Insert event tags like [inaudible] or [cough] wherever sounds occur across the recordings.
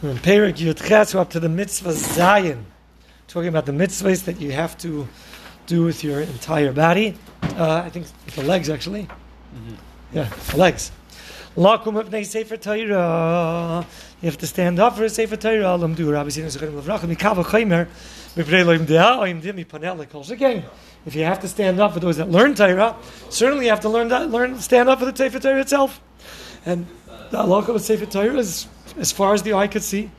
We're in Perik Yudches, we're up to the mitzvah Zion. Talking about the mitzvahs that you have to do with your entire body. Uh, I think with the legs, actually. Yeah, the legs. Lakum of Sefer Torah. You have to stand up for a Sefer Torah. Lam du Rabbi Zinu Zechrim Levrach. Mikava Chaymer. Miprei Loim Dea. Oim Dim Mipanel Lekol Shekein. If you have to stand up for those that learn Torah, certainly you have to learn that, learn stand up for the Sefer Torah itself. And the halacha of Sefer Torah is as far as the eye could see. You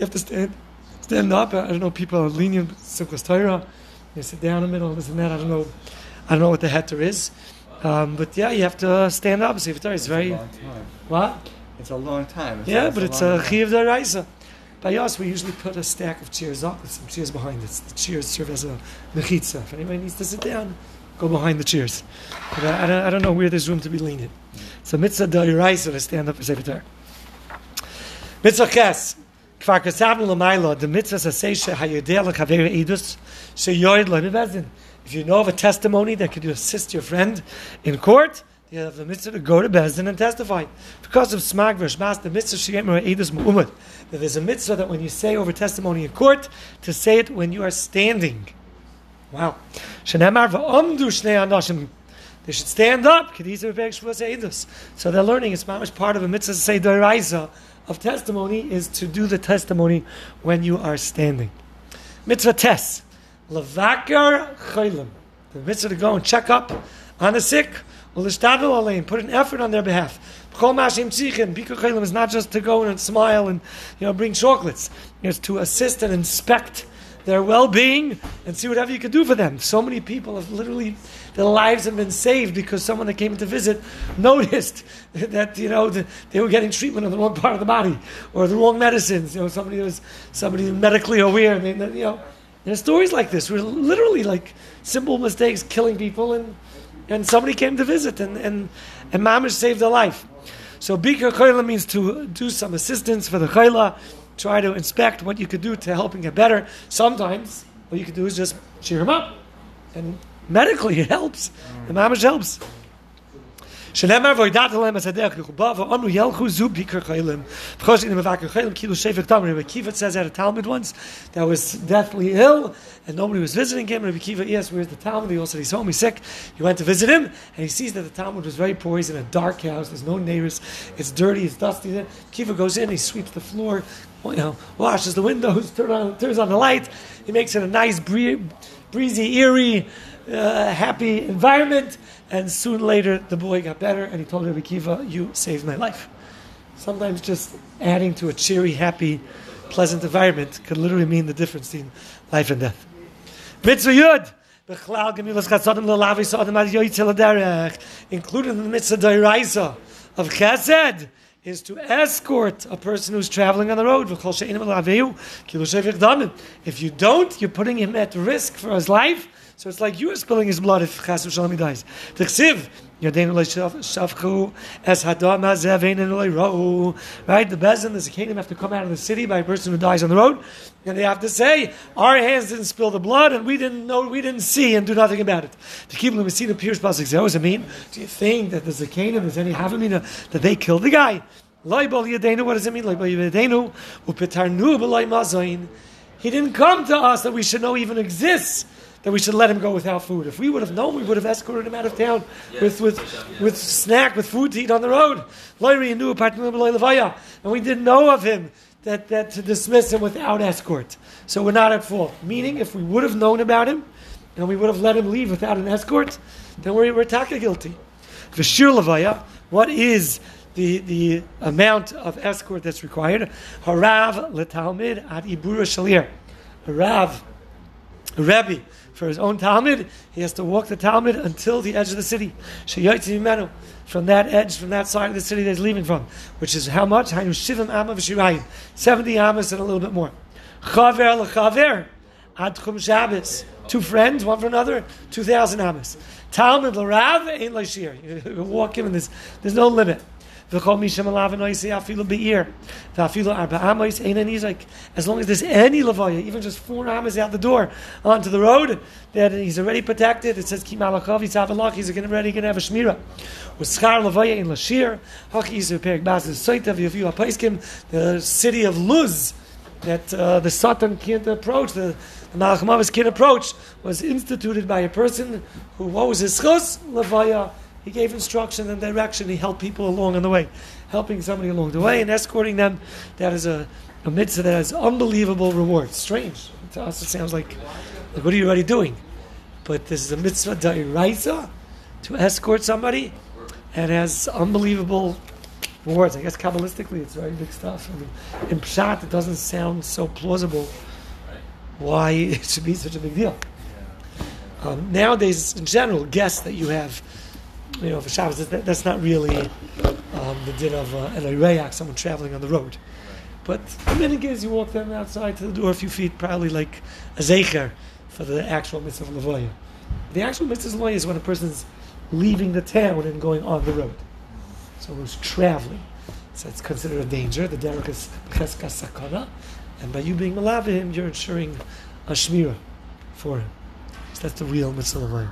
have to stand stand up. I don't know. People are lenient Simchas Torah. You sit down in the middle, this and that. I don't know. I don't know what the heter is. Um, but yeah, you have to stand up. Sefer Torah is very It's a long time. what? It's a long time. Yeah, but it's a long time. chiyav daraisa. By us, we usually put a stack of chairs up with some chairs behind it. The chairs serve as a mechitza. If anybody needs to sit down, go behind the chairs. But I, I, don't, I don't know where there's room to be lenient. So mitzvah daraisa to stand up for sefer Torah. Mitzvah ches. L'mayla, the mitzvah. If you know of a testimony that could assist your friend in court, you have the mitzvah to go to Bezdin and testify. Because of smag v'shmas, the mitzvah sheyemer edus mu'umad. That there's a mitzvah that when you say over testimony in court, to say it when you are standing. Wow. Shenemar v'omdu shnei anashim. They should stand up. So they're learning. It's much part of a mitzvah to say doraisa of testimony is to do the testimony when you are standing. Mitzvah tes. Levakar chaylim. The mitzvah to go and check up on the sick. Put an effort on their behalf. Chaylim is not just to go and smile and you know bring chocolates. It's to assist and inspect their well-being and see whatever you can do for them. So many people have literally their lives have been saved because someone that came to visit [laughs] noticed [laughs] that you know they were getting treatment on the wrong part of the body or the wrong medicines. You know, somebody was somebody medically aware. And they, you know, there's stories like this where literally like simple mistakes killing people and and somebody came to visit and and and mamish saved their life. So chayla means to do some assistance for the chayla, try to inspect what you could do to help him get better. Sometimes what you could do is just cheer him up, and medically it helps. The mamish helps. שנאמר וידעת להם את הדרך רכובה ואנו ילכו זו ביקר חיילים. Because in the Mavakar Chaylim, Kilu Shefer Tam, Rabbi Akiva says that a Talmid once that was deathly ill and nobody was visiting him. Rabbi Akiva, yes, where's the Talmid? He also he's home, he's sick. He went to visit him and he sees that the Talmid was very poor. He's in a dark house, there's no neighbors, it's dirty, it's dusty. Then Akiva goes in, he sweeps the floor, you know, washes the windows, turns on, turns on the light, he makes it a nice, bree- breezy, eerie, uh, happy environment. And soon later, the boy got better, and he told Rabbi Akiva, "You saved my life." Sometimes just adding to a cheery, happy, pleasant environment could literally mean the difference between life and death. Mitzvah Yud. Included in the mitzvah doiraisa of chesed is to escort a person who's traveling on the road. If you don't, you're putting him at risk for his life. So it's like you are spilling his blood if Chas v'shalom he dies. T'chsiv, Yadeinu le'shavchu es hadam hazeh le'ro'u. Right? The Bezin, the Zakanim have to come out of the city by a person who dies on the road. And they have to say, our hands didn't spill the blood and we didn't know, we didn't see and do nothing about it. To keep the Pierce Pasuk. What does it mean? Do you think that the Zakanim, is any Havamina, that they killed the guy? Loibal Yadeinu, what does it mean? Loibal Yadeinu, upetarnu. He didn't come to us that we should know even exists that we should let him go without food. If we would have known, we would have escorted him out of town with, with, with snack, with food to eat on the road. And we didn't know of him that, that to dismiss him without escort. So we're not at fault. Meaning, if we would have known about him and we would have let him leave without an escort, then we're, we're taka guilty. V'shir levaya, what is the, the amount of escort that's required? Harav letalmid ad ibura shalir. A Rav, a Rebbe, for his own Talmid, he has to walk the Talmid until the edge of the city. From that edge, from that side of the city that he's leaving from. Which is how much? Hainu shivim amma v'shirayim. 70 amas and a little bit more. Chaver l'chaver. Ad chum Shabbos. Two friends, one for another, 2,000 amas. Talmid l'rav, ein l'shir. You [laughs] walk him and there's, there's no limit. V'chol mishem alav noisi afilu be'ir. V'afilu arba amos ein he's as long as there's any levaya, even just four amos out the door onto the road, that he's already protected. It says ki malachov yisav he's already going to have a shmira. With schar levaya in lashir, haki yisav perik bas is soitav yafiu apaiskim, the city of Luz, that uh, the Satan can't approach, the, the Malachmavis can't approach, was instituted by a person who, what was his chus? Levaya. He gave instruction and direction. He helped people along on the way, helping somebody along the way and escorting them. That is a, a mitzvah that has unbelievable reward. Strange. To us, it sounds like, like what are you already doing? But this is a mitzvah da'iraisa to escort somebody and has unbelievable rewards. I guess Kabbalistically, it's very big stuff. I mean, in Pshat, it doesn't sound so plausible why [laughs] it should be such a big deal. Um, nowadays, in general, guess that you have you know, for Shabbos, that, that's not really um, the din of uh, an Ireyak, someone traveling on the road. But the minute is you walk them outside to the door a few feet, probably like a zecher for the actual mitzvah of Lavoya. The actual mitzvah of Lavoya is when a person's leaving the town and going on the road. So who's traveling. So it's considered a danger. The derek is cheska sakana. And by you being malav him, you're ensuring a shmira for him. So that's the real mitzvah of Lavoya.